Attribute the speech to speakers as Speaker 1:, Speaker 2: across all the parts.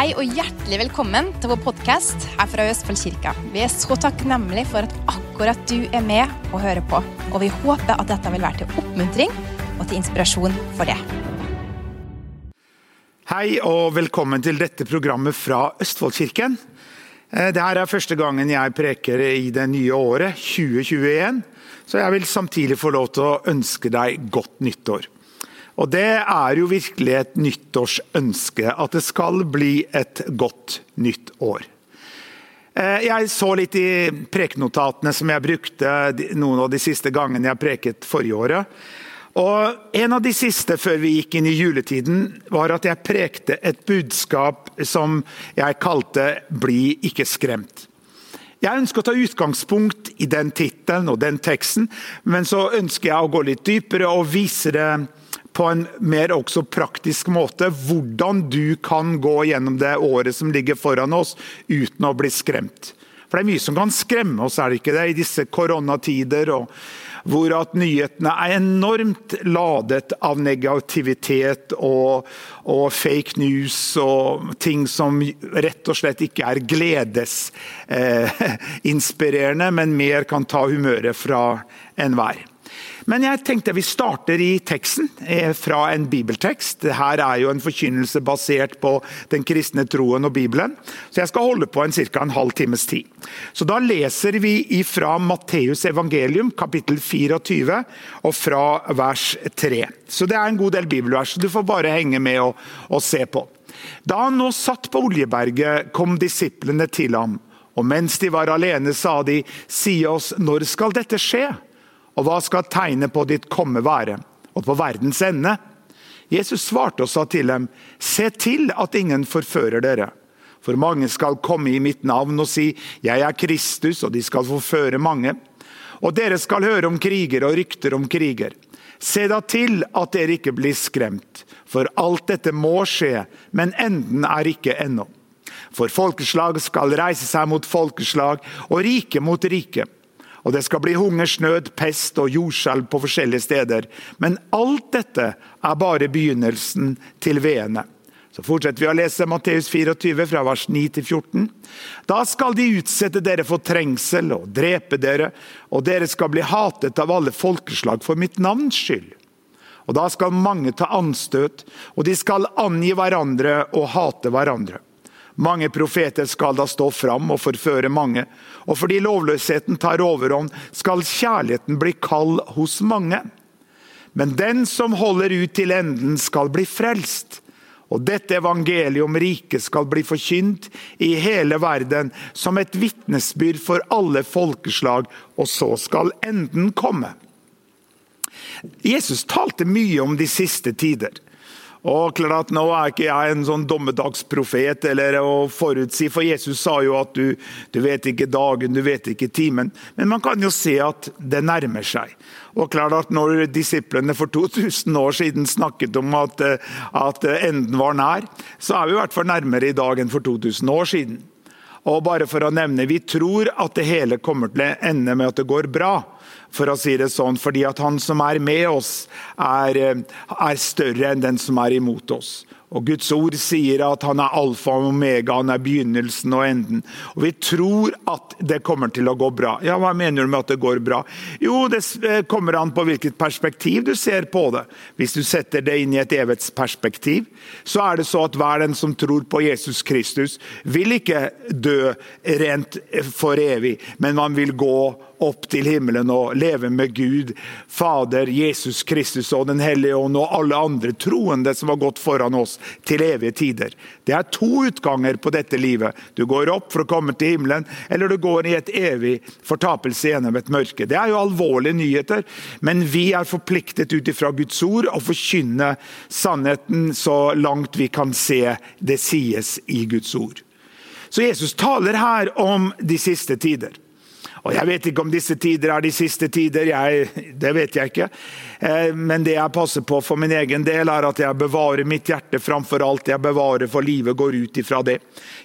Speaker 1: Hei og hjertelig velkommen til vår podkast her fra Østfold kirke. Vi er så takknemlige for at akkurat du er med og hører på. Og vi håper at dette vil være til oppmuntring og til inspirasjon for det.
Speaker 2: Hei og velkommen til dette programmet fra Østfoldkirken. Eh, Dette er første gangen jeg preker i det nye året, 2021. Så jeg vil samtidig få lov til å ønske deg godt nyttår. Og det er jo virkelig et nyttårsønske, at det skal bli et godt nytt år. Eh, jeg så litt i prekenotatene som jeg brukte noen av de siste gangene jeg preket forrige året. Og En av de siste før vi gikk inn i juletiden, var at jeg prekte et budskap som jeg kalte 'Bli ikke skremt'. Jeg ønsker å ta utgangspunkt i den tittelen og den teksten, men så ønsker jeg å gå litt dypere og vise det på en mer også praktisk måte hvordan du kan gå gjennom det året som ligger foran oss, uten å bli skremt. For Det er mye som kan skremme oss, er det ikke det, i disse koronatider. og hvor at nyhetene er enormt ladet av negativitet og, og, fake news og ting som rett og slett ikke er gledesinspirerende, eh, men mer kan ta humøret fra enhver. Men jeg tenkte vi starter i teksten, eh, fra en bibeltekst. Her er jo en forkynnelse basert på den kristne troen og Bibelen. Så jeg skal holde på en ca. en halv times tid. Så da leser vi fra Matteus evangelium, kapittel 24, og fra vers 3. Så det er en god del bibelvers, du får bare henge med og, og se på. Da han nå satt på Oljeberget, kom disiplene til ham. Og mens de var alene, sa de, si oss, når skal dette skje? Og hva skal tegnet på ditt komme være? Og på verdens ende? Jesus svarte og sa til dem, se til at ingen forfører dere. For mange skal komme i mitt navn og si, jeg er Kristus, og de skal forføre mange. Og dere skal høre om kriger og rykter om kriger. Se da til at dere ikke blir skremt, for alt dette må skje, men enden er ikke ennå. For folkeslag skal reise seg mot folkeslag, og rike mot rike. Og det skal bli hungersnød, pest og jordskjelv på forskjellige steder. Men alt dette er bare begynnelsen til veene. Så fortsetter vi å lese Matteus 24 fra vers 9 til 14. Da skal de utsette dere for trengsel og drepe dere, og dere skal bli hatet av alle folkeslag for mitt navns skyld. Og da skal mange ta anstøt, og de skal angi hverandre og hate hverandre. Mange profeter skal da stå fram og forføre mange, og fordi lovløsheten tar overhånd, skal kjærligheten bli kald hos mange. Men den som holder ut til enden, skal bli frelst. Og dette evangeliet om riket skal bli forkynt i hele verden som et vitnesbyrd for alle folkeslag, og så skal enden komme. Jesus talte mye om de siste tider. Og klart Nå er ikke jeg en sånn dommedagsprofet eller å forutsi, for Jesus sa jo at du, du, vet ikke dagen, du vet ikke timen. Men man kan jo se at det nærmer seg. Og klart at Når disiplene for 2000 år siden snakket om at, at enden var nær, så er vi i hvert fall nærmere i dag enn for 2000 år siden. Og bare for å nevne, Vi tror at det hele kommer til å ende med at det går bra for å si det sånn. Fordi at han som er med oss, er, eh, er større enn den som er imot oss. Og Guds ord sier at han er alfa og omega, han er begynnelsen og enden. Og Vi tror at det kommer til å gå bra. Ja, Hva mener du med at det går bra? Jo, det eh, kommer an på hvilket perspektiv du ser på det. Hvis du setter det inn i et evighetsperspektiv, så er det så at hver den som tror på Jesus Kristus, vil ikke dø rent for evig, men man vil gå opp til himmelen og leve med Gud, Fader, Jesus Kristus og Den hellige ånd og alle andre troende som har gått foran oss til evige tider. Det er to utganger på dette livet. Du går opp for å komme til himmelen, eller du går i et evig fortapelse gjennom et mørke. Det er jo alvorlige nyheter, men vi er forpliktet ut ifra Guds ord å forkynne sannheten så langt vi kan se det sies i Guds ord. Så Jesus taler her om de siste tider. Og Jeg vet ikke om disse tider er de siste tider, jeg, det vet jeg ikke. Eh, men det jeg passer på for min egen del, er at jeg bevarer mitt hjerte framfor alt. Jeg bevarer for livet går ut ifra det.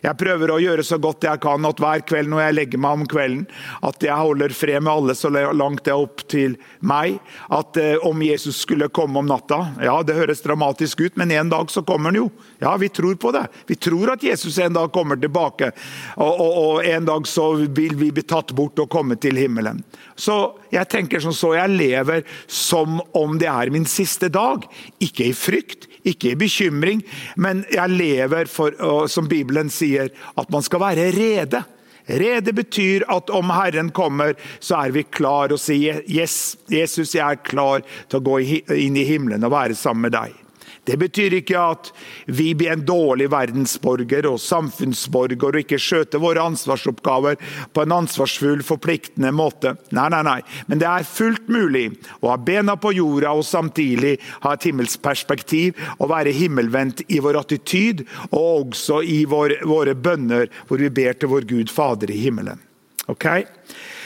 Speaker 2: Jeg prøver å gjøre så godt jeg kan at hver kveld når jeg legger meg om kvelden, at jeg holder fred med alle så langt det er opp til meg. At eh, om Jesus skulle komme om natta Ja, det høres dramatisk ut, men en dag så kommer han jo. Ja, vi tror på det. Vi tror at Jesus en dag kommer tilbake. Og, og, og en dag så vil vi bli tatt bort og komme til himmelen. Så jeg tenker som så, jeg lever som om det er min siste dag. Ikke i frykt, ikke i bekymring, men jeg lever for, som Bibelen sier, at man skal være rede. Rede betyr at om Herren kommer, så er vi klar og sier yes, Jesus, jeg er klar til å gå inn i himmelen og være sammen med deg. Det betyr ikke at vi blir en dårlig verdensborger og samfunnsborger og ikke skjøter våre ansvarsoppgaver på en ansvarsfull, forpliktende måte. Nei, nei, nei. Men det er fullt mulig å ha bena på jorda og samtidig ha et himmelsperspektiv og være himmelvendt i vår attityd og også i vår, våre bønner hvor vi ber til vår Gud Fader i himmelen. Ok?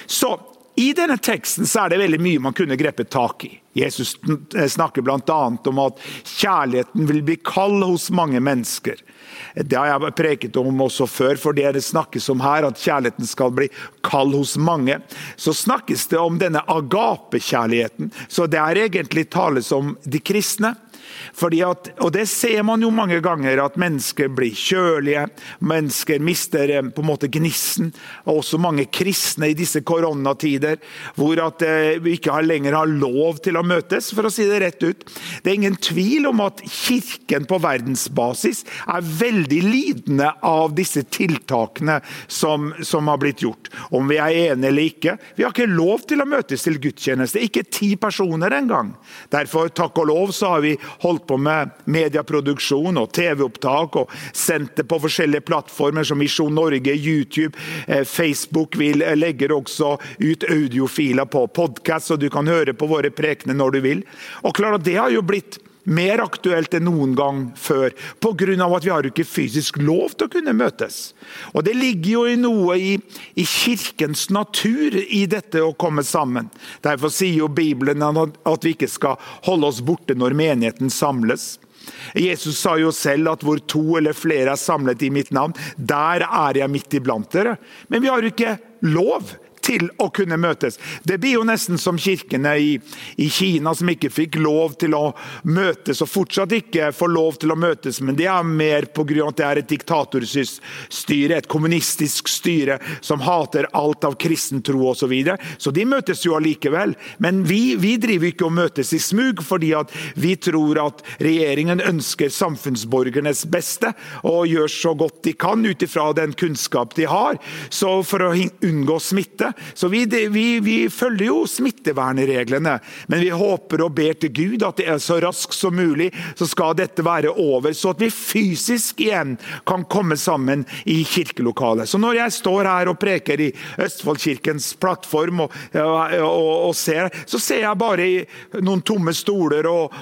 Speaker 2: Så i denne teksten er det veldig mye man kunne grepet tak i. Jesus snakker bl.a. om at kjærligheten vil bli kald hos mange mennesker. Det har jeg preket om også før, for det det snakkes om her, at kjærligheten skal bli kald hos mange. Så snakkes det om denne agapekjærligheten. Så det er egentlig tales om de kristne. At, og Det ser man jo mange ganger, at mennesker blir kjølige. Mennesker mister eh, på en måte gnissen. Og også mange kristne i disse koronatider, hvor at eh, vi ikke lenger har lov til å møtes, for å si det rett ut. Det er ingen tvil om at Kirken på verdensbasis er veldig lidende av disse tiltakene som, som har blitt gjort. Om vi er enige eller ikke. Vi har ikke lov til å møtes til gudstjeneste. Ikke ti personer engang. Derfor, takk og lov, så har vi holdt på med medieproduksjon og TV-opptak og sendt det på forskjellige plattformer som Misjon Norge, YouTube, eh, Facebook. Vi legger også ut audiofiler på podkast, så du kan høre på våre prekener når du vil. Og klart Det har jo blitt mer aktuelt enn noen gang før, pga. at vi har ikke fysisk lov til å kunne møtes. Og Det ligger jo i noe i, i, kirkens natur i dette å komme sammen. Derfor sier jo Bibelen at vi ikke skal holde oss borte når menigheten samles. Jesus sa jo selv at hvor to eller flere er samlet i mitt navn, der er jeg midt iblant dere. Men vi har jo ikke lov til å kunne møtes. Det blir jo nesten som kirkene i, i Kina, som ikke fikk lov til å møtes, og fortsatt ikke får lov til å møtes. Men det er mer pga. at det er et diktatorstyre, et kommunistisk styre, som hater alt av kristentro osv. Så, videre. så de møtes jo allikevel. Men vi, vi driver ikke og møtes i smug, fordi vi tror at regjeringen ønsker samfunnsborgernes beste og gjør så godt de kan ut ifra den kunnskap de har. Så for å unngå smitte, så vi, vi, vi, følger jo smittevernreglene, men vi håper og ber til Gud at det er så raskt som mulig, så skal dette være over. Så at vi fysisk igjen kan komme sammen i kirkelokalet. Så når jeg står her og preker i Østfoldkirkens plattform og, og, og, og ser, så ser jeg bare noen tomme stoler og,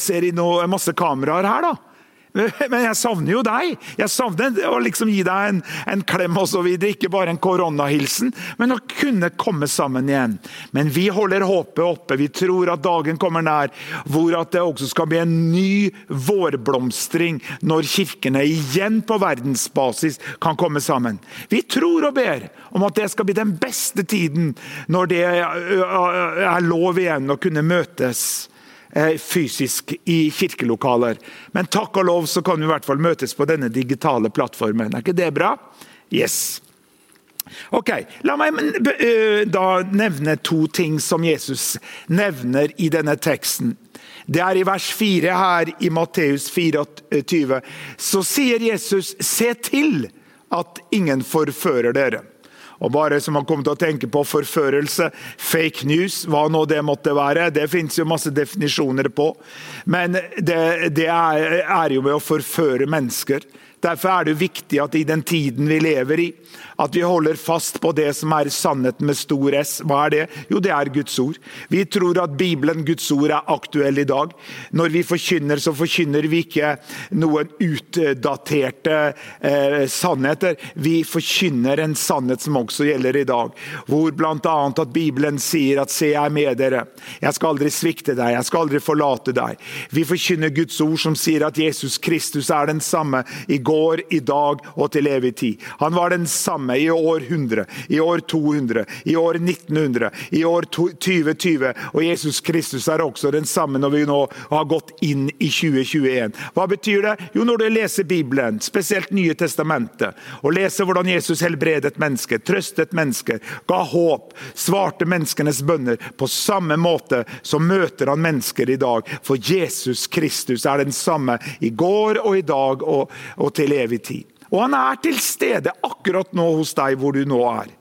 Speaker 2: ser i noe, masse kameraer her. da. Men jeg savner jo deg. Jeg savner å liksom gi deg en, en klem osv. Ikke bare en koronahilsen, men å kunne komme sammen igjen. Men vi holder håpet oppe. Vi tror at dagen kommer nær hvor at det også skal bli en ny vårblomstring når kirkene igjen på verdensbasis kan komme sammen. Vi tror og ber om at det skal bli den beste tiden når det er lov igjen å kunne møtes fysisk i kirkelokaler. Men takk og lov så kan vi i hvert fall møtes på denne digitale plattformen. Er ikke det bra? Yes. Ok, La meg eh, da nevne to ting som Jesus nevner i denne teksten. Det er i vers 4 her i Matteus 24. Så sier Jesus, se til at ingen forfører dere. Og bare som man kommer til å tenke på forførelse, fake news, hva nå det måtte være. Det finnes jo masse definisjoner på. Men det, det er, er, jo med å forføre mennesker Derfor er det viktig at i den tiden vi lever i, at vi holder fast på det som er sannheten med stor S. Hva er det? Jo, det er Guds ord. Vi tror at Bibelen, Guds ord, er aktuell i dag. Når vi forkynner, så forkynner vi ikke noen utdaterte eh, sannheter. Vi forkynner en sannhet som også gjelder i dag. Hvor bl.a. at Bibelen sier at 'se, jeg er med dere'. Jeg skal aldri svikte deg, jeg skal aldri forlate deg. Vi forkynner Guds ord som sier at Jesus Kristus er den samme i går går i dag og til evig tid. Han var den samme i år 100, i år 200, i år 1900, i år 2020. Og Jesus Kristus er også den samme når vi nå har gått inn i 2021. Hva betyr det? Jo, når du leser Bibelen, spesielt Nye testamentet, og leser hvordan Jesus helbredet mennesker, trøstet mennesker, ga håp, svarte menneskenes bønner, på samme måte så møter han mennesker i dag. For Jesus Kristus er den samme i går og i dag og, og til evig tid. Og han er til stede akkurat nå hos deg hvor du nå er.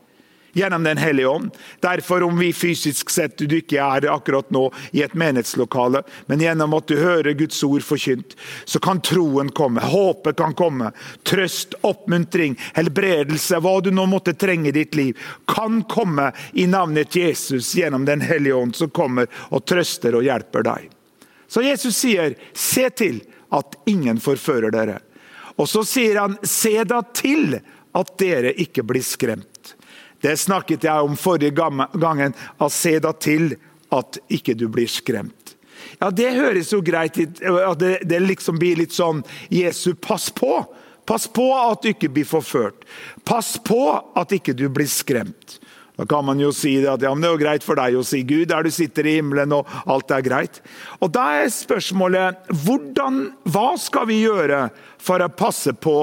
Speaker 2: Gjennom Den hellige ånd. Derfor, om vi fysisk sett du ikke er akkurat nå i et menighetslokale, men gjennom at du hører Guds ord forkynt, så kan troen komme, håpet kan komme. Trøst, oppmuntring, helbredelse, hva du nå måtte trenge i ditt liv, kan komme i navnet Jesus gjennom Den hellige ånd, som kommer og trøster og hjelper deg. Så Jesus sier, se til at ingen forfører dere. Og så sier han, se da til at dere ikke blir skremt. Det snakket jeg om forrige gangen, at se da til at ikke du blir skremt. Ja, Det høres jo greit ut. Det, det liksom blir litt sånn Jesu, pass på! Pass på at du ikke blir forført. Pass på at ikke du blir skremt. Da kan man jo si at ja, det er greit for deg å si Gud, der du sitter i himmelen og alt er greit. Og Da er spørsmålet hvordan, hva skal vi gjøre for å passe på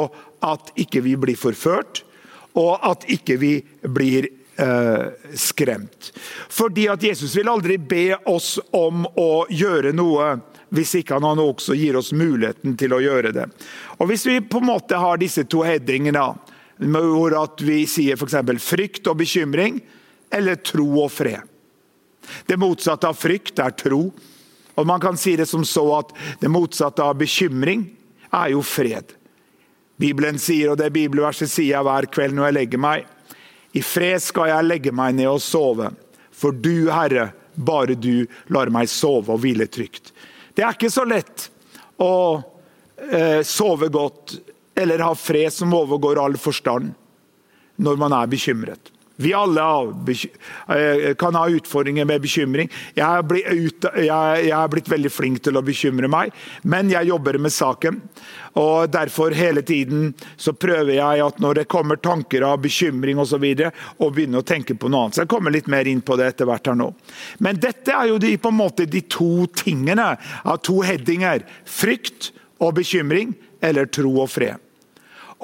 Speaker 2: at ikke vi blir forført, og at ikke vi blir eh, skremt. Fordi at Jesus vil aldri be oss om å gjøre noe hvis ikke han også gir oss muligheten til å gjøre det. Og Hvis vi på en måte har disse to headingene hvor at vi sier f.eks. frykt og bekymring, eller tro og fred. Det motsatte av frykt er tro. Og Man kan si det som så at det motsatte av bekymring er jo fred. Bibelen sier, og det bibelverset sier jeg hver kveld når jeg legger meg, i fred skal jeg legge meg ned og sove, for du, Herre, bare du lar meg sove og hvile trygt. Det er ikke så lett å eh, sove godt eller ha fred som overgår all forstand, når man er bekymret. Vi alle eh, kan ha utfordringer med bekymring. Jeg er, blitt, veldig flink til å bekymre meg, men jeg jobber med saken. og Derfor hele tiden så prøver jeg at når det kommer tanker av bekymring osv., å begynne å tenke på noe annet. Så Jeg kommer litt mer inn på det etter hvert her nå. Men dette er jo de, på en måte de to tingene av to headinger. Frykt og bekymring, eller tro og fred.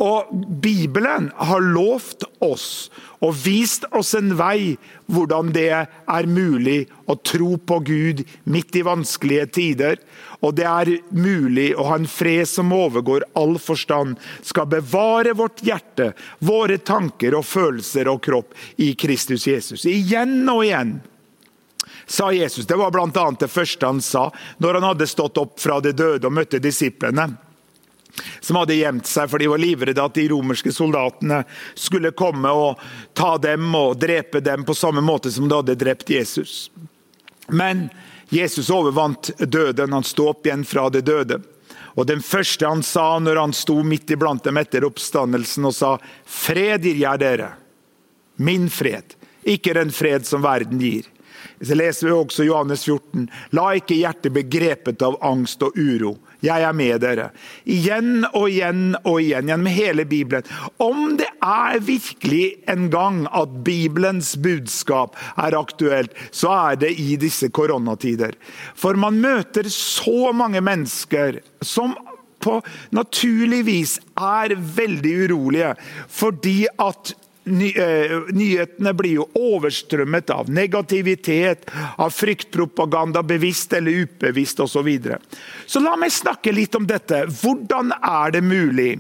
Speaker 2: Og Bibelen har lovt oss og vist oss en vei hvordan det er mulig å tro på Gud midt i vanskelige tider. Og det er mulig å ha en fred som overgår all forstand, skal bevare vårt hjerte, våre tanker og følelser og kropp i Kristus Jesus. Igjen og igjen sa Jesus, det var bl.a. det første han sa når han hadde stått opp fra de døde og møtte disiplene som hadde gjemt seg for de var livredde at de romerske soldatene skulle komme og ta dem og drepe dem på samme måte som de hadde drept Jesus. Men Jesus overvant døden. Han sto opp igjen fra det døde. Og Den første han sa når han sto midt iblant dem etter oppstandelsen og sa, 'Fred gir jeg dere. Min fred, ikke den fred som verden gir.' Så leser vi også Johannes 14. La ikke hjertet bli grepet av angst og uro. Jeg er med dere. Igjen og igjen og igjen gjennom hele Bibelen. Om det er virkelig en gang at Bibelens budskap er aktuelt, så er det i disse koronatider. For man møter så mange mennesker som på naturlig vis er veldig urolige fordi at nyhetene blir jo overstrømmet av negativitet, av fryktpropaganda, bevisst eller ubevisst osv. Så, videre. så la meg snakke litt om dette. Hvordan er det mulig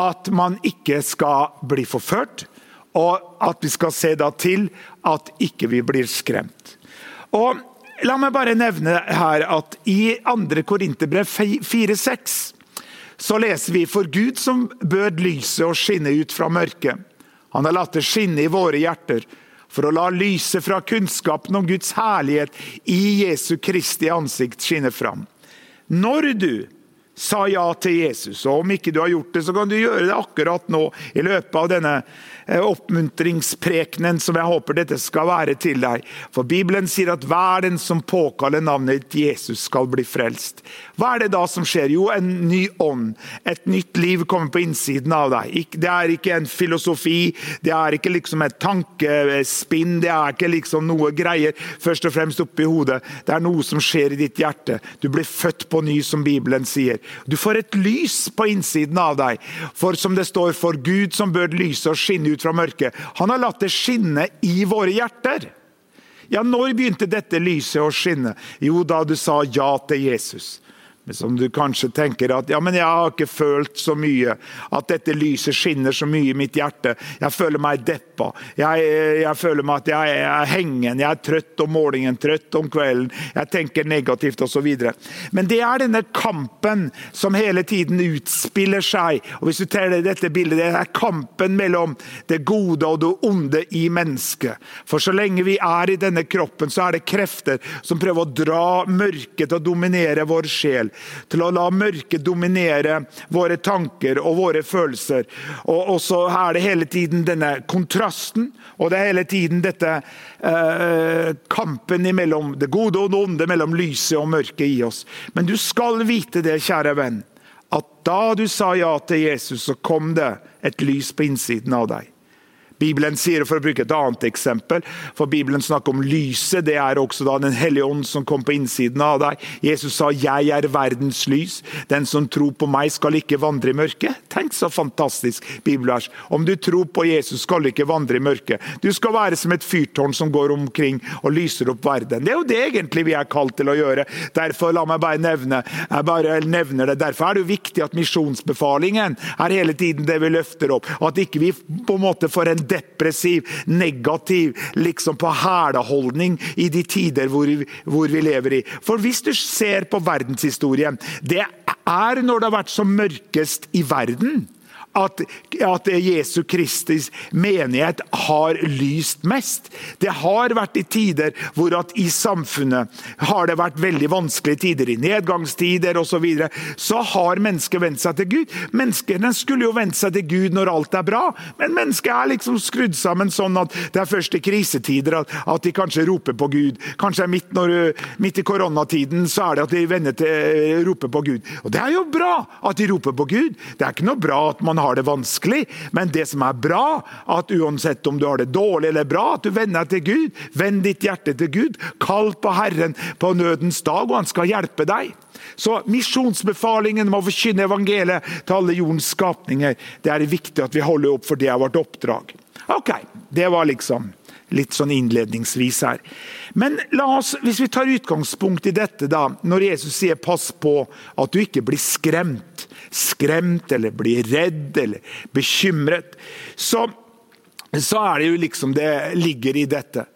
Speaker 2: at man ikke skal bli forført, og at vi skal se da til at ikke vi blir skremt? Og La meg bare nevne her at i 2. Korinterbrev 4,6 så leser vi for Gud som bød lyset å skinne ut fra mørket. Han har latt det skinne i våre hjerter for å la lyset fra kunnskapen om Guds herlighet i Jesu Kristi ansikt skinne fram. Når du sa ja til Jesus. Og om ikke du har gjort det, så kan du gjøre det akkurat nå i løpet av denne Eh, oppmuntringsprekenen som jeg håper dette skal være til deg. For Bibelen sier at hver den som påkaller navnet ditt Jesus, skal bli frelst. Hva er det da som skjer? Jo, en ny ånd. Et nytt liv kommer på innsiden av deg. Det er ikke en filosofi, det er ikke liksom et tankespinn, det er ikke liksom noe greier først og fremst oppi hodet. Det er noe som skjer i ditt hjerte. Du blir født på ny, som Bibelen sier. Du får et lys på innsiden av deg. For som det står, for Gud som bør lyse og skinne ut fra mørket. Han har latt det skinne i våre hjerter. Ja, når begynte dette lyset å skinne? Jo, da du sa ja til Jesus. Men som du kanskje tenker at ja, men jeg har ikke følt så mye. At dette lyset skinner så mye i mitt hjerte. Jeg føler meg deppa. Jeg, jeg føler meg at jeg er hengen. Jeg er trøtt om morgenen, trøtt om kvelden. Jeg tenker negativt osv. Men det er denne kampen som hele tiden utspiller seg. Og hvis du teller dette bildet, Det er kampen mellom det gode og det onde i mennesket. For så lenge vi er i denne kroppen, så er det krefter som prøver å dra mørket å dominere vår sjel til å la mørket dominere våre tanker og våre følelser. Og, så er det hele tiden denne kontrasten, og det er hele tiden dette eh, kampen mellom det gode og det onde, mellom lyset og mørket i oss. Men du skal vite det, kjære venn, at da du sa ja til Jesus, så kom det et lys på innsiden av deg. Bibelen sier, for å bruke et annet eksempel, for Bibelen snakker om lyset. Det er også da Den hellige ånd som kom på innsiden av deg. Jesus sa 'Jeg er verdens lys'. Den som tror på meg, skal ikke vandre i mørket. Tenk så fantastisk bibelvers. Om du tror på Jesus, skal du ikke vandre i mørket. Du skal være som et fyrtårn som går omkring og lyser opp verden. Det er jo det egentlig vi er kalt til å gjøre. Derfor, la meg bare nevne jeg bare nevner det. Derfor er det jo viktig at misjonsbefalingen er hele tiden det vi løfter opp. At ikke vi på en måte får en depressiv, negativ, liksom på hæleholdning i de tider hvor, hvor vi lever i. For hvis du ser på verdenshistorien, det er når det har vært som mørkest i verden at, at Jesu Kristis menighet har lyst mest. Det har vært i tider hvor at i samfunnet har det vært veldig vanskelige tider, i nedgangstider osv. Så, videre, så har mennesket vendt seg til Gud. Menneskene skulle jo vente seg til Gud når alt er bra, men mennesket er liksom skrudd sammen sånn at det er først i krisetider at, at de kanskje roper på Gud. Kanskje midt, når, midt, i koronatiden så er det at de til roper på Gud. Og Det er jo bra at de roper på Gud. Det er ikke noe bra at man har det vanskelig. Men det som er bra, at uansett om du har det dårlig eller bra, at du vender deg til Gud. Vend ditt hjerte til Gud. Kall på Herren på nødens dag, og han skal hjelpe deg. Så misjonsbefalingen om å forkynne evangeliet til alle jordens skapninger, det er viktig at vi holder opp, for det er vårt oppdrag. Ok, det var liksom litt sånn innledningsvis her. Men la oss, hvis vi tar utgangspunkt i dette, da, når Jesus sier 'pass på at du ikke blir skremt', skremt eller blir redd eller bekymret, så, så er det jo liksom det ligger i dette.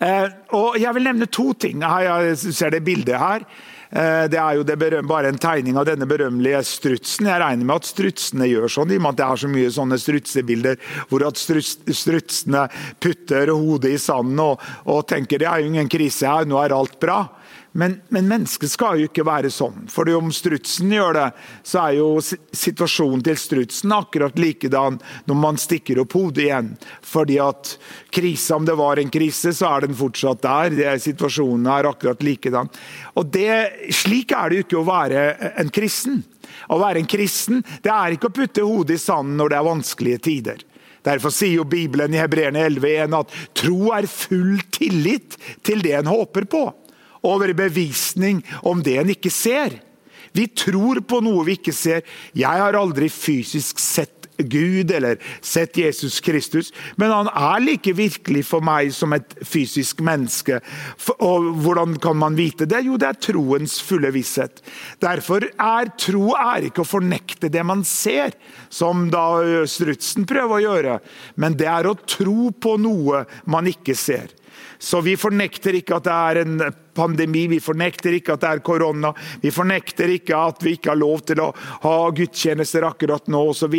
Speaker 2: Eh, og Jeg vil nevne to ting. Jeg ser det bildet her. Eh, det er jo det bare en tegning av denne berømmelige strutsen. Jeg regner med at strutsene gjør sånn, i og med at det er så mye sånne strutsebilder hvor at strutsene putter hodet i sanden og, og tenker det er jo ingen krise her, nå er alt bra. Men, men, mennesket skal jo ikke være sånn. For om strutsen gjør det, så er jo situasjonen til strutsen akkurat likedan når man stikker opp hodet igjen. Fordi at krise, om det var en krise, så er den fortsatt der. Det er situasjonen er akkurat likedan. Og det, Slik er det jo ikke å være en kristen. Å være en kristen det er ikke å putte hodet i sanden når det er vanskelige tider. Derfor sier jo Bibelen i Hebreerne 11,1 at tro er full tillit til det en håper på overbevisning om det en ikke ser. Vi tror på noe vi ikke ser. Jeg har aldri fysisk sett Gud eller sett Jesus Kristus, men han er like virkelig for meg som et fysisk menneske. Og Hvordan kan man vite det? Jo, det er troens fulle visshet. Derfor er tro er ikke å fornekte det man ser, som da strutsen prøver å gjøre, men det er å tro på noe man ikke ser. Så vi fornekter ikke at det er en pandemi, vi fornekter ikke at det er korona. Vi fornekter ikke at vi ikke har lov til å ha gudstjenester akkurat nå osv.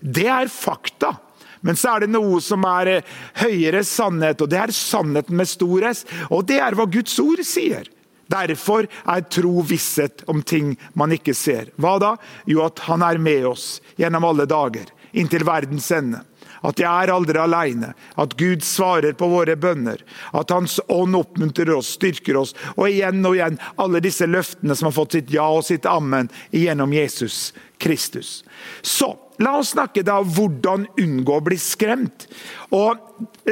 Speaker 2: Det er fakta. Men så er det noe som er eh, høyere sannhet, og det er sannheten med stor S. Og det er hva Guds ord sier. Derfor er tro visshet om ting man ikke ser. Hva da? Jo, at han er med oss gjennom alle dager, inntil verdens ende. At jeg er aldri alene. At Gud svarer på våre bønner. At Hans ånd oppmuntrer oss, styrker oss. Og igjen og igjen alle disse løftene som har fått sitt ja og sitt ammen gjennom Jesus Kristus. Så la oss snakke da om hvordan unngå å bli skremt. Og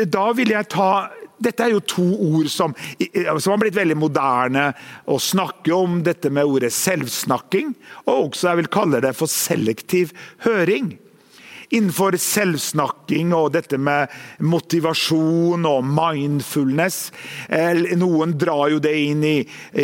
Speaker 2: da vil jeg ta dette er jo to ord som, som, har blitt veldig moderne å snakke om. Dette med ordet selvsnakking, og også jeg vil kalle det for selektiv høring innenfor selvsnakking og dette med motivasjon og mindfulness. Noen drar jo det inn i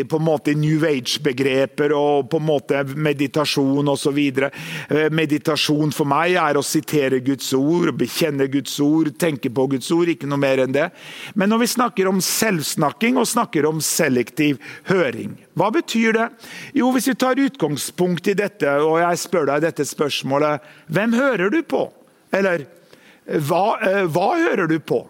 Speaker 2: på en måte New Age-begreper og på en måte meditasjon osv. Eh, meditasjon for meg er å sitere Guds ord, bekjenne Guds ord, tenke på Guds ord, ikke noe mer enn det. Men når vi snakker om selvsnakking og snakker om selektiv høring, hva betyr det? Jo, Hvis vi tar utgangspunkt i dette, og jeg spør deg dette spørsmålet Hvem hører du på? Eller hva, eh, hva hører du på?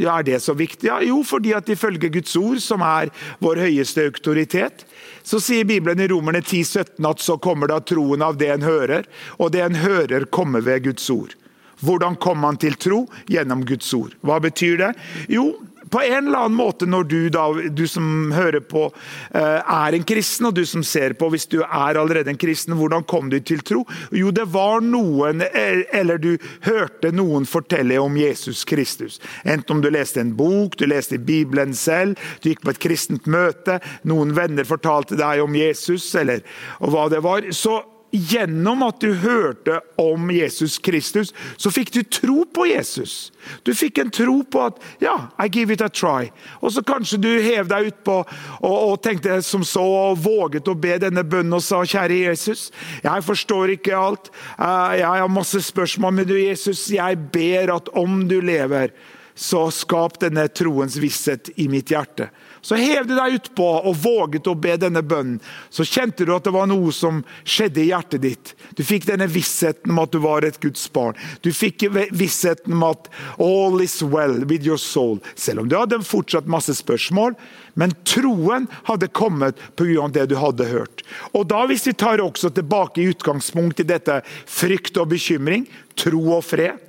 Speaker 2: Ja, Er det så viktig? Ja, jo, fordi at ifølge Guds ord, som er vår høyeste autoritet, så sier Bibelen i Romerne 10, 17 at så kommer da troen av det en hører, og det en hører, kommer ved Guds ord. Hvordan kommer man til tro? Gjennom Guds ord. Hva betyr det? Jo, på en eller annen måte når du, da, du som hører på, eh, er en kristen, og du som ser på, hvis du er allerede en kristen, hvordan kom du til tro? Jo, det var noen, eh, eller du hørte noen fortelle om Jesus Kristus. Enten om du leste en bok, du leste Bibelen selv, du gikk på et kristent møte, noen venner fortalte deg om Jesus, eller hva det var. så gjennom at du hørte om Jesus Kristus, så fikk du tro på Jesus. Du fikk en tro på at ja, I give it a try. Og så kanskje du hev deg utpå og, og tenkte som så og våget å be denne bønnen og sa, kjære Jesus, jeg forstår ikke alt. Eh, jeg har masse spørsmål, men du Jesus, jeg ber at om du lever, så skap denne troens visshet i mitt hjerte. Så hev du deg utpå og våget å be denne bønnen. Så kjente du at det var noe som skjedde i hjertet ditt. Du fikk denne vissheten om at du var et Guds barn. Du fikk vissheten om at all is well with your soul. Selv om du hadde fortsatt masse spørsmål. Men troen hadde kommet pga. det du hadde hørt. Og da Hvis vi tar også tilbake i utgangspunkt i dette frykt og bekymring, tro og fred,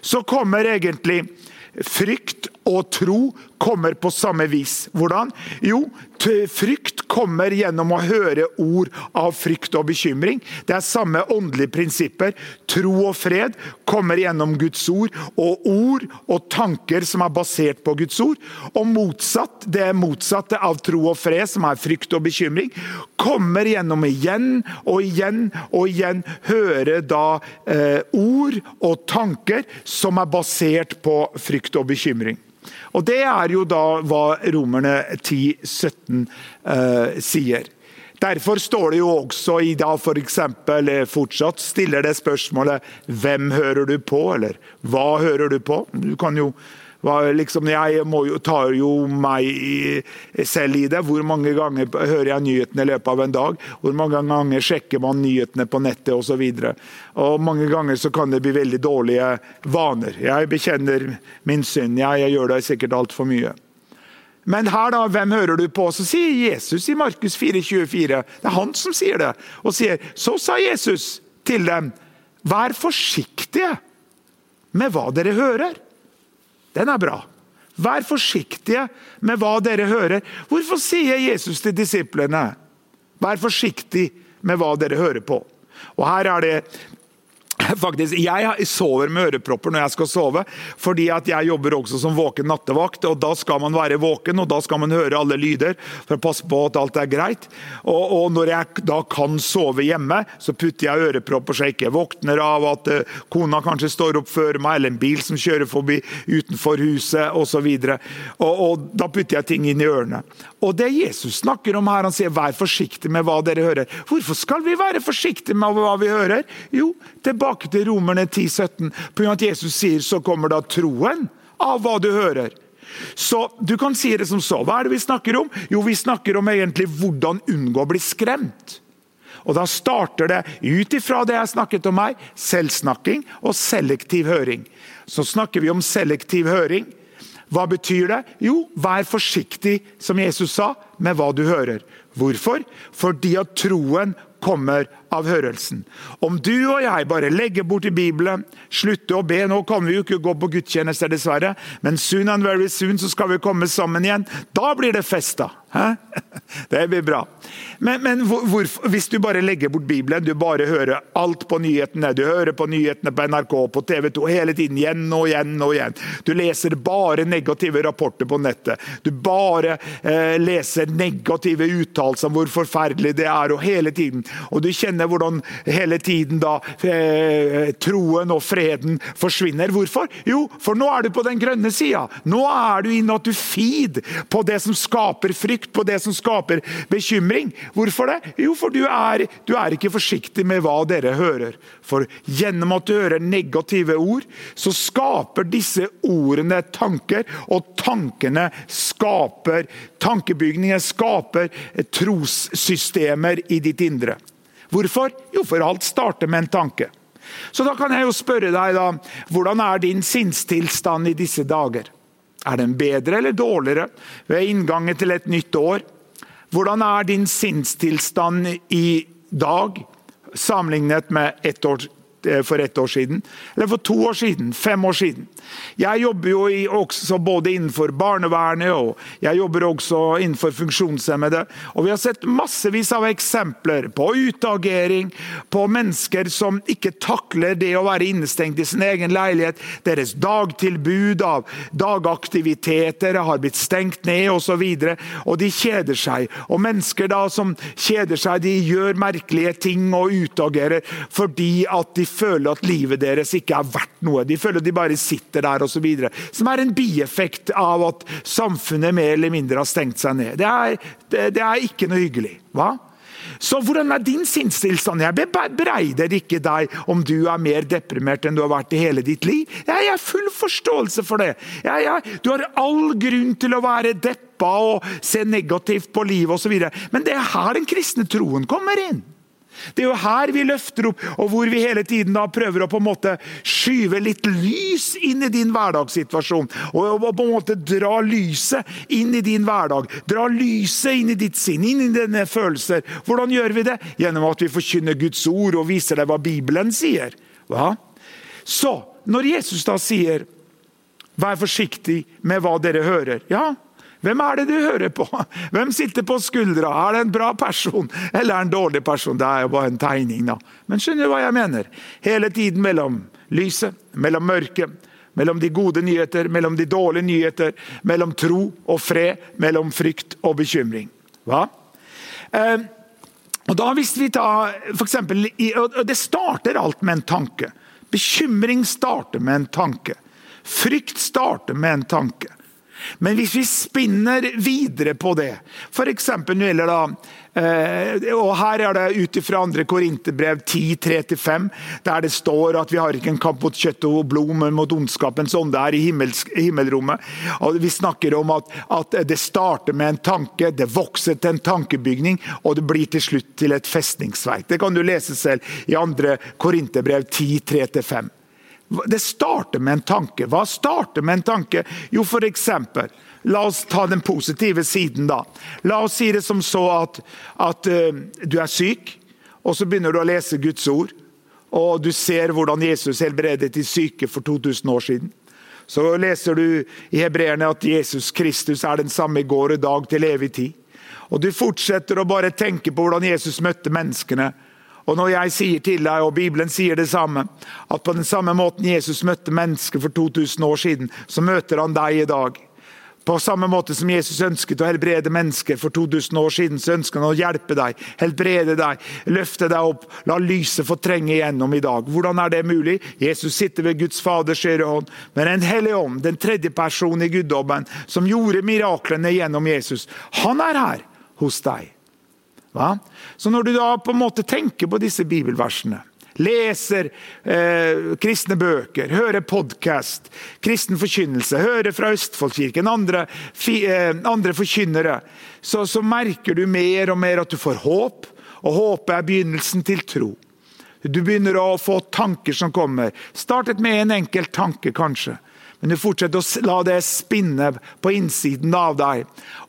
Speaker 2: så kommer egentlig frykt og tro kommer på samme vis. Hvordan? Jo, frykt kommer gjennom å høre ord av frykt og bekymring. Det er samme åndelige prinsipper. Tro og fred kommer gjennom Guds ord, og ord og tanker som er basert på Guds ord. Og motsatt, det motsatte av tro og fred, som er frykt og bekymring, kommer gjennom igjen og igjen og igjen høre da eh, ord og tanker som er basert på frykt og bekymring. Og Det er jo da hva romerne 10, 17 eh, sier. Derfor står det jo også i da f.eks. Eh, fortsatt stiller det spørsmålet 'Hvem hører du på?' eller 'Hva hører du på?' Du kan jo Liksom, jeg jo, tar jo meg selv i det. Hvor mange ganger hører jeg nyhetene i løpet av en dag? Hvor mange ganger sjekker man nyhetene på nettet osv. Mange ganger så kan det bli veldig dårlige vaner. Jeg bekjenner min synd. Jeg, jeg gjør det sikkert altfor mye. Men her, da, hvem hører du på? Så sier Jesus i Markus 4,24. Det er han som sier det. Og sier, så sa Jesus til dem, vær forsiktige med hva dere hører. Den er bra. Vær forsiktige med hva dere hører. Hvorfor sier Jesus til disiplene vær forsiktig med hva dere hører på? Og Her er det Faktisk, Jeg sover med ørepropper når jeg skal sove, fordi at jeg jobber også som våken nattevakt. og Da skal man være våken og da skal man høre alle lyder for å passe på at alt er greit. Og, og Når jeg da kan sove hjemme, så putter jeg ørepropper så jeg ikke våkner av at uh, kona kanskje står opp før meg, eller en bil som kjører forbi utenfor huset osv. Og, og Da putter jeg ting inn i ørene. Og Det Jesus snakker om her, han sier vær forsiktig med hva dere hører. Hvorfor skal vi være forsiktige med hva vi hører? Jo, tilbake tilbake til Romerne 10, 17. På grunn av at Jesus sier så kommer da troen av hva du hører. Så du kan si det som så. Hva er det vi snakker om? Jo, vi snakker om egentlig hvordan unngå å bli skremt. Og Da starter det ut ifra det jeg snakket om her, selvsnakking og selektiv høring. Så snakker vi om selektiv høring. Hva betyr det? Jo, vær forsiktig, som Jesus sa, med hva du hører. Hvorfor? Fordi at troen kommer av hørelsen. Om du og jeg bare legger bort i Bibelen, slutter å be Nå kan vi jo ikke gå på gudstjenester, dessverre, men soon and very soon så skal vi komme sammen igjen. Da blir det festa. Det blir bra. Men, men hvor, hvis du bare legger bort Bibelen, du bare hører alt på nyhetene, du hører på nyhetene på NRK, på TV 2 hele tiden, igjen og igjen og igjen. Du leser bare negative rapporter på nettet. Du bare eh, leser negative uttalelser om hvor forferdelig det er, og hele tiden. Og du kjenner hvordan hele tiden da eh, troen og freden forsvinner. Hvorfor? Jo, for nå er du på den grønne sida. Nå er du inne at du feed på det som skaper frykt på det som skaper bekymring. Hvorfor det? Jo, for du er, du er ikke forsiktig med hva dere hører. For gjennom at du hører negative ord, så skaper disse ordene tanker, og tankene skaper tankebygninger, skaper trossystemer i ditt indre. Hvorfor? Jo, for alt starter med en tanke. Så da kan jeg jo spørre deg, da, hvordan er din sinnstilstand i disse dager? Er den bedre eller dårligere ved inngangen til et nytt år? Hvordan er din sinnstilstand i dag sammenlignet med ett år for ett år siden, eller for to år siden, fem år siden. Jeg jobber jo også både innenfor barnevernet og jeg jobber også innenfor funksjonshemmede. Og vi har sett massevis av eksempler på utagering, på mennesker som ikke takler det å være innestengt i sin egen leilighet. Deres dagtilbud av dagaktiviteter har blitt stengt ned osv. Og, så og de kjeder seg. Og mennesker da som kjeder seg, de gjør merkelige ting og utagerer fordi at de føler at livet deres ikke er verdt noe. De føler at de bare sitter der osv. Som er en bieffekt av at samfunnet mer eller mindre har stengt seg ned. Det er, det, det er ikke noe hyggelig. Hva? Så hvordan er din sinnstilstand? Jeg bebreider ikke deg om du er mer deprimert enn du har vært i hele ditt liv. Jeg har full forståelse for det. Jeg, jeg, du har all grunn til å være deppa og se negativt på livet osv. Men det er her den kristne troen kommer inn. Det er jo her vi løfter opp, og hvor vi hele tiden da prøver å på en måte skyve litt lys inn i din hverdagssituasjon. Og på en måte dra lyset inn i din hverdag. Dra lyset inn i ditt sinn, inn i dine følelser. Hvordan gjør vi det? Gjennom at vi forkynner Guds ord og viser deg hva Bibelen sier. Hva? Så, når Jesus da sier 'vær forsiktig med hva dere hører', ja, hvem er det du hører på? Hvem sitter på skuldra? Er det en bra person eller en dårlig person? Det er jo bare en tegning, da. Men skjønner du hva jeg mener? Hele tiden mellom lyset, mellom mørket, mellom de gode nyheter, mellom de dårlige nyheter, mellom tro og fred, mellom frykt og bekymring. Hva? Eh, og da hvis vi tar for eksempel, Det starter alt med en tanke. Bekymring starter med en tanke. Frykt starter med en tanke. Men hvis vi spinner videre på det, f.eks. når det gjelder da eh, og Her er det ut fra 2. Korinterbrev 10.3-5, der det står at vi har ikke en kamp mot kjøtt og blod, men mot ondskapens ånde her i himmelrommet. Og Vi snakker om at, at, det starter med en tanke, det vokser til en tankebygning, og det blir til slutt til et festningsverk. Det kan du lese selv i 2. Korinterbrev 10.3-5. Det starter med en tanke. Hva starter med en tanke? Jo, eksempel, La oss ta den positive siden, da. La oss si det som så at, at uh, du er syk, og så begynner du å lese Guds ord. Og du ser hvordan Jesus helbredet de syke for 2000 år siden. Så leser du i hebreerne at Jesus Kristus er den samme i går og dag til evig tid. Og du fortsetter å bare tenke på hvordan Jesus møtte menneskene og når jeg sier til deg, og Bibelen sier det samme, at på den samme måten Jesus møtte mennesker for 2000 år siden, så møter han deg i dag. På samme måte som Jesus ønsket å helbrede mennesker for 2000 år siden, så ønsker han å hjelpe deg, helbrede deg, løfte deg opp, la lyset få trenge igjennom i dag. Hvordan er det mulig? Jesus sitter ved Guds Faders høyre hånd, men en hellig ånd, den tredje personen i guddommen, som gjorde miraklene gjennom Jesus, han er her hos deg. Hva? Så når du da på en måte tenker på disse bibelversene, leser eh, kristne bøker, hører podkast, kristen forkynnelse, hører fra Østfoldkirken, andre, fi, eh, andre forkynnere, så, så merker du mer og mer at du får håp. Og håpet er begynnelsen til tro. Du begynner å få tanker som kommer. Startet med en enkelt tanke, kanskje. Men du fortsetter å la det spinne på innsiden av deg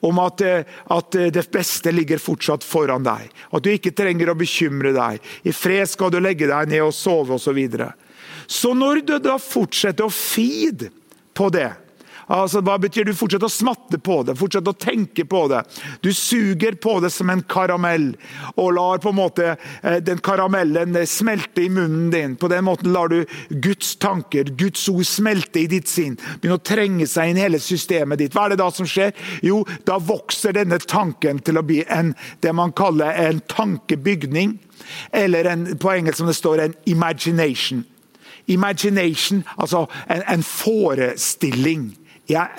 Speaker 2: om at, eh, at, eh, det beste ligger fortsatt foran deg. At du ikke trenger å bekymre deg. I fred skal du legge deg ned og sove osv. Så, videre. så når du da fortsetter å feed på det, Altså, hva betyr Du Fortsett å smatte på det, fortsett å tenke på det. Du suger på det som en karamell, og lar på en måte eh, den karamellen smelte i munnen din. På den måten lar du Guds tanker, Guds ord smelte i ditt sinn. Begynne å trenge seg inn i hele systemet ditt. Hva er det da som skjer? Jo, da vokser denne tanken til å bli en, det man kaller en tankebygning. Eller en, på engelsk som det står, en imagination. Imagination, altså en, en forestilling. Ja,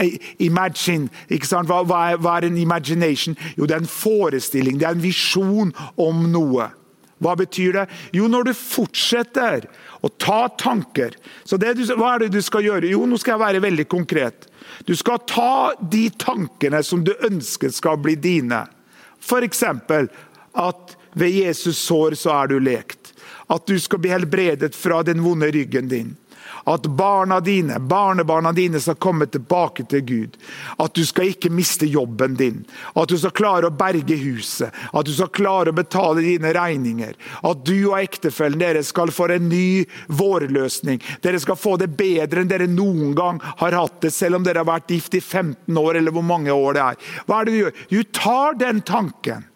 Speaker 2: imagine, ikke sant? Hva, hva, er, hva, er, en imagination? Jo, det er en forestilling, det er en visjon om noe. Hva betyr det? Jo, når du fortsetter å ta tanker så du, Hva er det du skal gjøre? Jo, nå skal jeg være veldig konkret. Du skal ta de tankene som du ønsker skal bli dine. F.eks. at ved Jesus sår så er du lekt. At du skal bli helbredet fra den vonde ryggen din. At barna dine, barnebarna dine skal komme tilbake til Gud. At du skal ikke miste jobben din. At du skal klare å berge huset. At du skal klare å betale dine regninger. At du og ektefellen deres skal få en ny vårløsning. Dere skal få det bedre enn dere noen gang har hatt det, selv om dere har vært gift i 15 år, eller hvor mange år det er. Hva er det du gjør? Du tar den tanken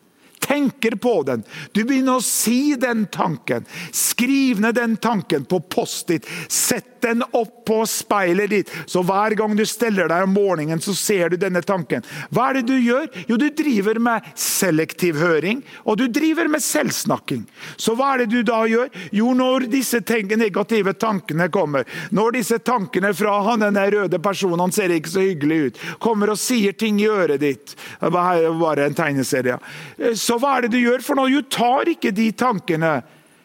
Speaker 2: tenker på den. Du begynner å si den tanken. Skriv ned den tanken på Post-It. Sett den opp på speilet ditt, så hver gang du steller deg om morgenen, så ser du denne tanken. Hva er det du gjør? Jo, du driver med selektiv høring, og du driver med selvsnakking. Så hva er det du da gjør? Jo, når disse negative tankene kommer, når disse tankene fra han den røde personen, han ser ikke så hyggelig ut, kommer og sier ting i øret ditt bare en tegneserie. Så hva er det du gjør for noe? Du tar ikke de tankene,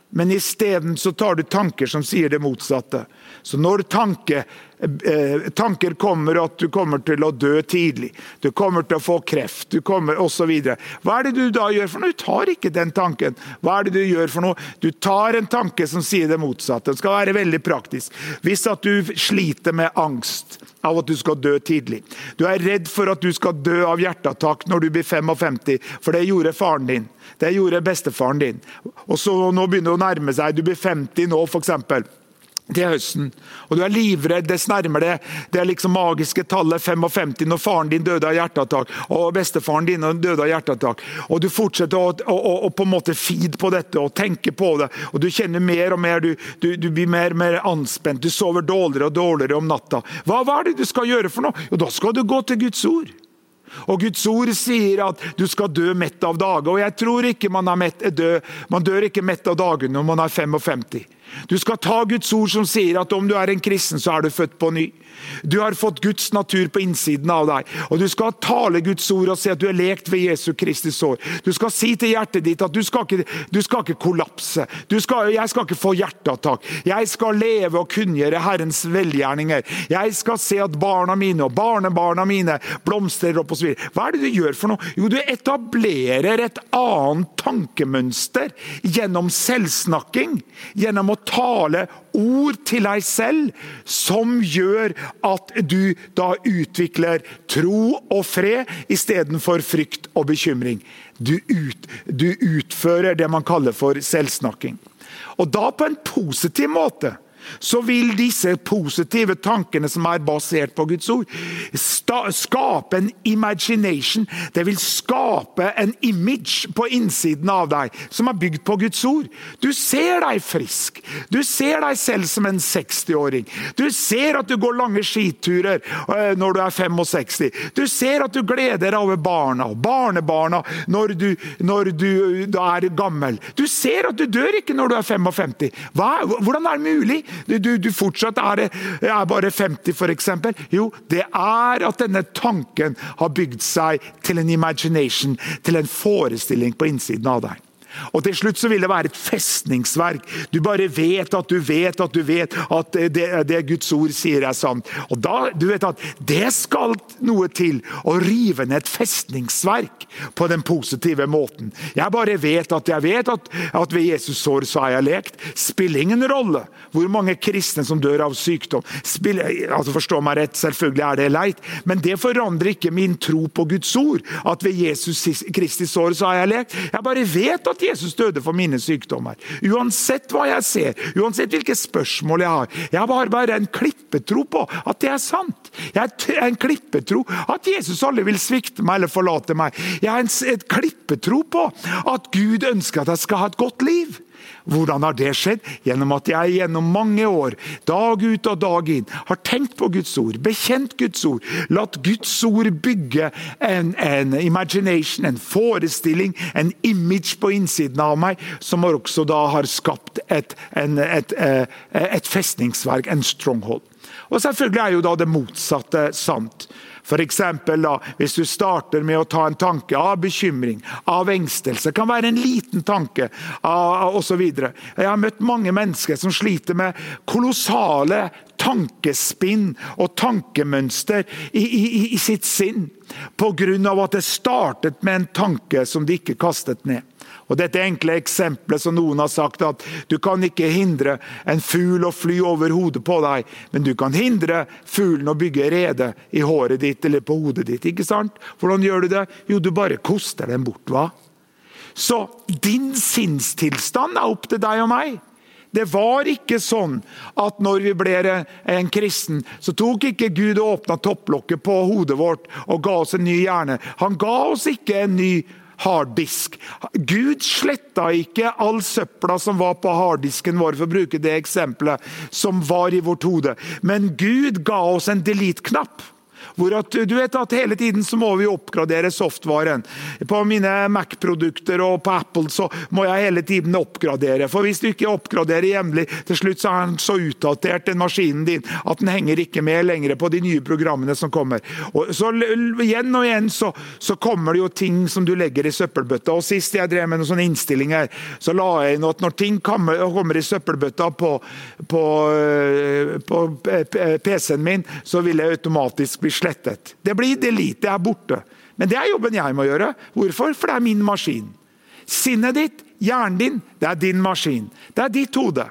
Speaker 2: men isteden tar du tanker som sier det motsatte. Så når tanke, eh, tanker kommer at du kommer til å dø tidlig, du kommer til å få kreft, du kommer osv. Hva er det du da gjør for noe? Du tar ikke den tanken. Hva er det du gjør for noe? Du tar en tanke som sier det motsatte. Det skal være veldig praktisk. Hvis at du sliter med angst av at du skal dø tidlig. Du er redd for at du skal dø av hjerteattakk når du blir 55, for det gjorde faren din. Det gjorde bestefaren din. Og så Nå begynner det å nærme seg. Du blir 50 nå, f.eks til høsten. Og du er livredd, dess nærmer det det er liksom magiske tallet 55 når faren din døde av hjerteattakk og bestefaren din døde av hjerteattakk. Og du fortsetter å, å, å, på en måte feed på dette og tenke på det. Og du kjenner mer og mer, du, du, du blir mer og mer anspent. Du sover dårligere og dårligere om natta. Hva, hva er det du skal gjøre for noe? Jo, da skal du gå til Guds ord. Og Guds ord sier at du skal dø mett av dage. Og jeg tror ikke man, er mett, død. man dør ikke mett av dagen når man er 55. Du skal ta Guds ord som sier at om du er en kristen, så er du født på ny. Du har fått Guds natur på innsiden av deg. Og Du skal tale Guds ord og si at du er lekt ved Jesu Kristi sår. Du skal si til hjertet ditt at du skal ikke, du skal ikke kollapse. Skal, jeg skal ikke få hjerteattakk. Jeg skal leve og kunngjøre Herrens velgjerninger. Jeg skal se at barna mine og barnebarna mine blomstrer opp osv. Hva er det du gjør for noe? Jo, du etablerer et annet tankemønster gjennom selvsnakking. Gjennom å tale ord til deg selv som gjør at du da utvikler tro og fred istedenfor frykt og bekymring. Du, ut, du utfører det man kaller for selvsnakking. Og da på en positiv måte så vil disse positive tankene som er basert på Guds ord, skape en imagination. Det vil skape en image på innsiden av deg som er bygd på Guds ord. Du ser deg frisk. Du ser deg selv som en 60-åring. Du ser at du går lange skiturer eh, når du er 65. Du ser at du gleder deg over barna og barnebarna når du, når du er gammel. Du ser at du dør ikke når du er 55. Hva, hvordan er det mulig? Du, du, fortsatt er, er bare 50, f.eks. Jo, det er at denne tanken har bygd seg til en imagination, til en forestilling på innsiden av deg. Og til slutt så vil det være et festningsverk. Du bare vet at du vet at du vet at det, det Guds ord sier er sant. Og da, du vet at Det skal noe til å rive ned et festningsverk på den positive måten. Jeg bare vet at jeg vet at, at ved Jesus sår så har jeg lekt. Spiller ingen rolle hvor mange kristne som dør av sykdom. Spiller, altså Forstå meg rett, selvfølgelig er det leit, men det forandrer ikke min tro på Guds ord. At ved Jesus Kristi sår så har jeg lekt. Jeg bare vet at Jesus døde for mine sykdommer. Uansett hva jeg ser, uansett hvilke spørsmål jeg har. Jeg har bare en klippetro på at det er sant. Jeg har en klippetro at Jesus aldri vil svikte meg eller forlate meg. Jeg har en, klippetro på at Gud ønsker at jeg skal ha et godt liv. Hvordan har det skjedd? Gjennom at jeg gjennom mange år, dag ut og dag inn, har tenkt på Guds ord, bekjent Guds ord, latt Guds ord bygge en, en imagination, en forestilling, en image på innsiden av meg, som også da har skapt et, en, et, eh, et festningsverk, en stronghold. Og Selvfølgelig er jo da det motsatte sant. For da, Hvis du starter med å ta en tanke av bekymring, av engstelse, kan være en liten tanke osv. Jeg har møtt mange mennesker som sliter med kolossale tankespinn og tankemønster i, i, i sitt sinn. Pga. at det startet med en tanke som de ikke kastet ned. Og Dette enkle eksempelet som noen har sagt at du kan ikke hindre en fugl å fly over hodet på deg, men du kan hindre fuglen å bygge rede i håret ditt eller på hodet ditt. ikke sant? Hvordan gjør du det? Jo, du bare koster den bort. hva? Så din sinnstilstand er opp til deg og meg. Det var ikke sånn at når vi ble en kristen, så tok ikke Gud og åpna topplokket på hodet vårt og ga oss en ny hjerne. Han ga oss ikke en ny hjerne harddisk. Gud sletta ikke all søpla som var på harddisken vår, for å bruke det eksempelet som var i vårt hode. Men Gud ga oss en delete-knapp. Hvor at, du vet at Hele tiden så må vi oppgradere softvaren. På mine Mac-produkter og på Apple så må jeg hele tiden oppgradere. For Hvis du ikke oppgraderer jevnlig, til slutt så er den så utdatert, den maskinen din, at den henger ikke med lenger på de nye programmene som kommer. Og så Igjen og igjen så, så kommer det jo ting som du legger i søppelbøtta. og Sist jeg drev med noen sånne innstillinger, så la jeg inn at når ting kommer, kommer i søppelbøtta på, på, eh, på PC-en min, så vil jeg automatisk bli slettet slettet. Det blir delete, det er borte. Men det er jobben jeg må gjøre. Hvorfor? For det er min maskin. Sinnet ditt, hjernen din, det er din maskin. Det er ditt hode.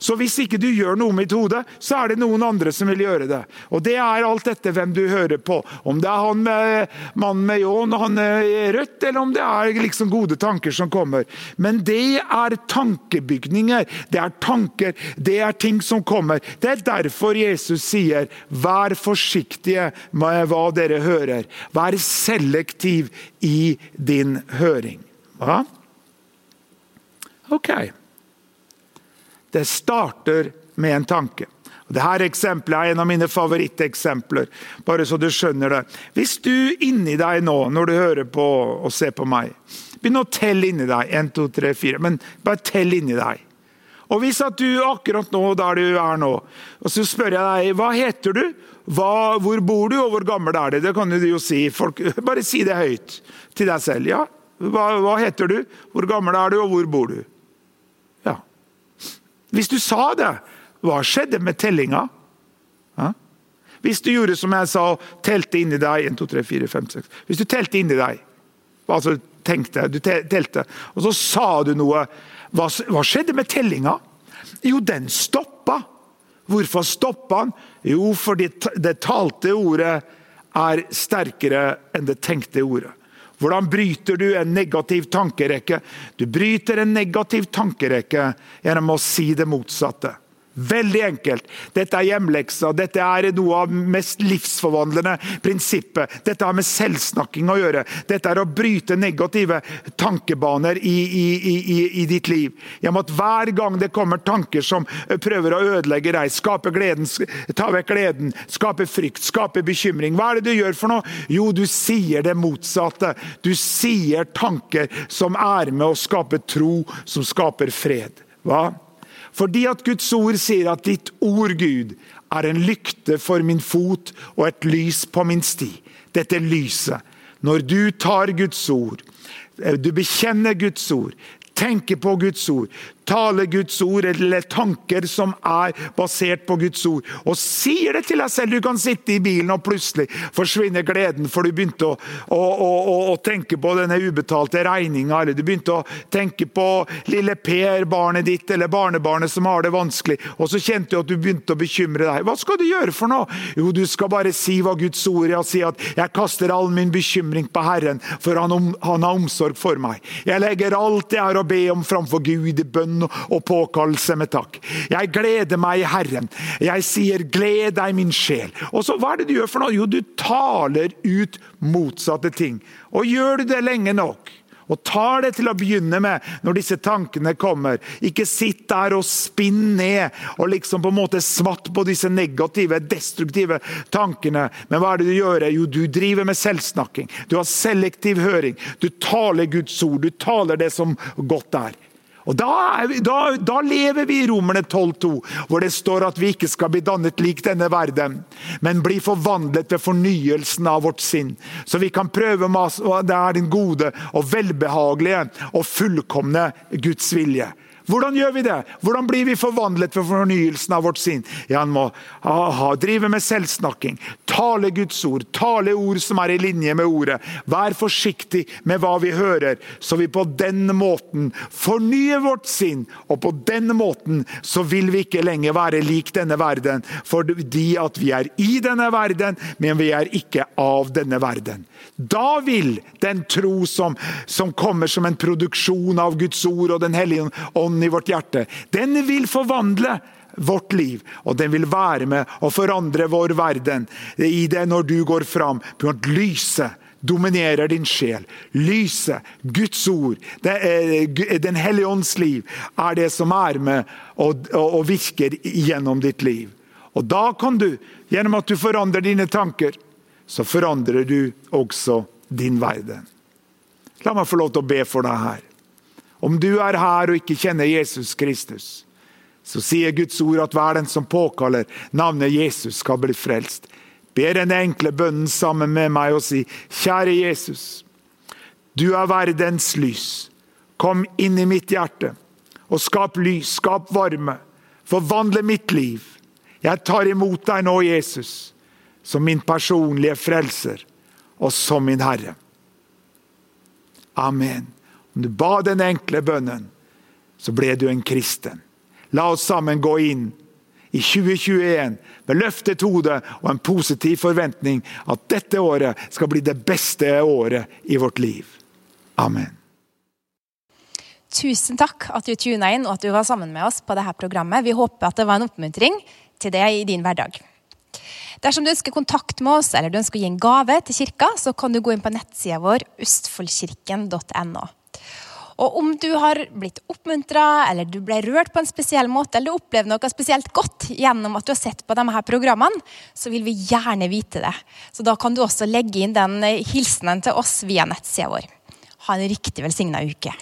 Speaker 2: Så hvis ikke du gjør noe med ditt hode, så er det noen andre som vil gjøre det. Og Det er alt dette hvem du hører på. Om det er han med, mannen med ljåen og han er rødt, eller om det er liksom gode tanker som kommer. Men det er tankebygninger. Det er tanker. Det er ting som kommer. Det er derfor Jesus sier 'vær forsiktige med hva dere hører'. Vær selektiv i din høring. Hva? Ok. Det starter med en tanke. Dette eksempelet er en av mine favoritteksempler, bare så du skjønner det. Hvis du inni deg nå, når du hører på og ser på meg, begynner å telle inni deg. 1, 2, 3, 4. Men bare tell inni deg. Og hvis at du akkurat nå, der du er nå, og så spør jeg deg hva heter du, hva, hvor bor du, og hvor gammel er du? Det kan du jo si. Folk, bare si det høyt til deg selv. Ja, hva, hva heter du, hvor gammel er du, og hvor bor du? Hvis du sa det, hva skjedde med tellinga? Ja? Hvis du gjorde som jeg sa, telte inni deg 1, 2, 3, 4, 5, 6. Hvis du telte inni deg, altså tenkte, du telte, og så sa du noe, hva, hva skjedde med tellinga? Jo, den stoppa. Hvorfor stoppa den? Jo, fordi det talte ordet er sterkere enn det tenkte ordet. Hvordan bryter du en negativ tankerekke? Du bryter en negativ tankerekke gjennom å si det motsatte. Veldig enkelt. Dette er hjemleksa. Dette er noe av mest livsforvandlende prinsippet. Dette har med selvsnakking å gjøre. Dette er å bryte negative tankebaner i, i, i, i ditt liv. Gjennom at hver gang det kommer tanker som prøver å ødelegge deg, skape gleden, ta vekk gleden, skape frykt, skape bekymring. Hva er det du gjør for noe? Jo, du sier det motsatte. Du sier tanker som er med å skape tro, som skaper fred. Hva? Fordi at Guds ord sier at ditt ord, Gud, er en lykte for min fot og et lys på min sti. Dette lyset. Når du tar Guds ord, eh, du bekjenner Guds ord, tenker på Guds ord, tale Guds ord eller tanker som er basert på Guds ord, og sier det til deg selv. Du kan sitte i bilen, og plutselig forsvinner gleden, for du begynte å, å, å, å tenke på denne ubetalte regninga, eller du begynte å tenke på lille Per, barnet ditt, eller barnebarnet som har det vanskelig, og så kjente du at du begynte å bekymre deg. Hva skal du gjøre for noe? Jo, du skal bare si hva Guds ord er, og si at 'jeg kaster all min bekymring på Herren, for han, han har omsorg for meg'. Jeg legger alt jeg har å be om framfor Gud i bønn og påkallelse med takk. Jeg gleder meg i Herren. Jeg sier 'gled deg, min sjel'. Og så Hva er det du gjør for noe? Jo, du taler ut motsatte ting. Og gjør du det lenge nok, og tar det til å begynne med når disse tankene kommer. Ikke sitt der og spinn ned og liksom på en måte smatt på disse negative, destruktive tankene. Men hva er det du gjør? Jo, du driver med selvsnakking. Du har selektiv høring. Du taler Guds ord. Du taler det som godt er. Og da, da, da, lever vi i Romerne 12,2, hvor det står at vi ikke skal bli dannet lik denne verden, men bli forvandlet ved fornyelsen av vårt sinn. Så vi kan prøve med det er den gode og velbehagelige og fullkomne Guds vilje. Hvordan gjør vi det? Hvordan blir vi forvandlet for fornyelsen av vårt sinn? Ja, han må aha, drive med selvsnakking, tale Guds ord, tale ord som er i linje med ordet. Vær forsiktig med hva vi hører, så vi på den måten fornyer vårt sinn. Og på den måten så vil vi ikke lenger være lik denne verden, fordi at vi er i denne verden, men vi er ikke av denne verden. Da vil den tro som, som kommer som en produksjon av Guds ord og Den hellige ånd i vårt hjerte, den vil forvandle vårt liv, og den vil være med å forandre vår verden i det når du går fram. Lyset dominerer din sjel. Lyset, Guds ord, Den hellige ånds liv, er det som er med og, og, og virker gjennom ditt liv. Og da kan du, gjennom at du forandrer dine tanker, så forandrer du også din verden. La meg få lov til å be for deg her. Om du er her og ikke kjenner Jesus Kristus, så sier Guds ord at hver den som påkaller navnet Jesus, skal bli frelst. Be den enkle bønnen sammen med meg og si, kjære Jesus, du er verdens lys. Kom inn i mitt hjerte og skap lys, skap varme. Forvandle mitt liv. Jeg tar imot deg nå, Jesus, som min personlige frelser og som min Herre. Amen. Om du ba den enkle bønnen, så ble du en kristen. La oss sammen gå inn i 2021 med løftet hode og en positiv forventning at dette året skal bli det beste året i vårt liv. Amen.
Speaker 1: Tusen takk at du tuna inn og at du var sammen med oss på dette programmet. Vi håper at det var en oppmuntring til deg i din hverdag. Dersom du ønsker kontakt med oss eller du ønsker å gi en gave til kirka, så kan du gå inn på nettsida vår østfoldkirken.no. Og om du har blitt oppmuntra, eller du ble rørt på en spesiell måte, eller du opplevde noe spesielt godt gjennom at du har sett på de her programmene, så vil vi gjerne vite det. Så da kan du også legge inn den hilsenen til oss via nettsida vår. Ha en riktig velsigna uke.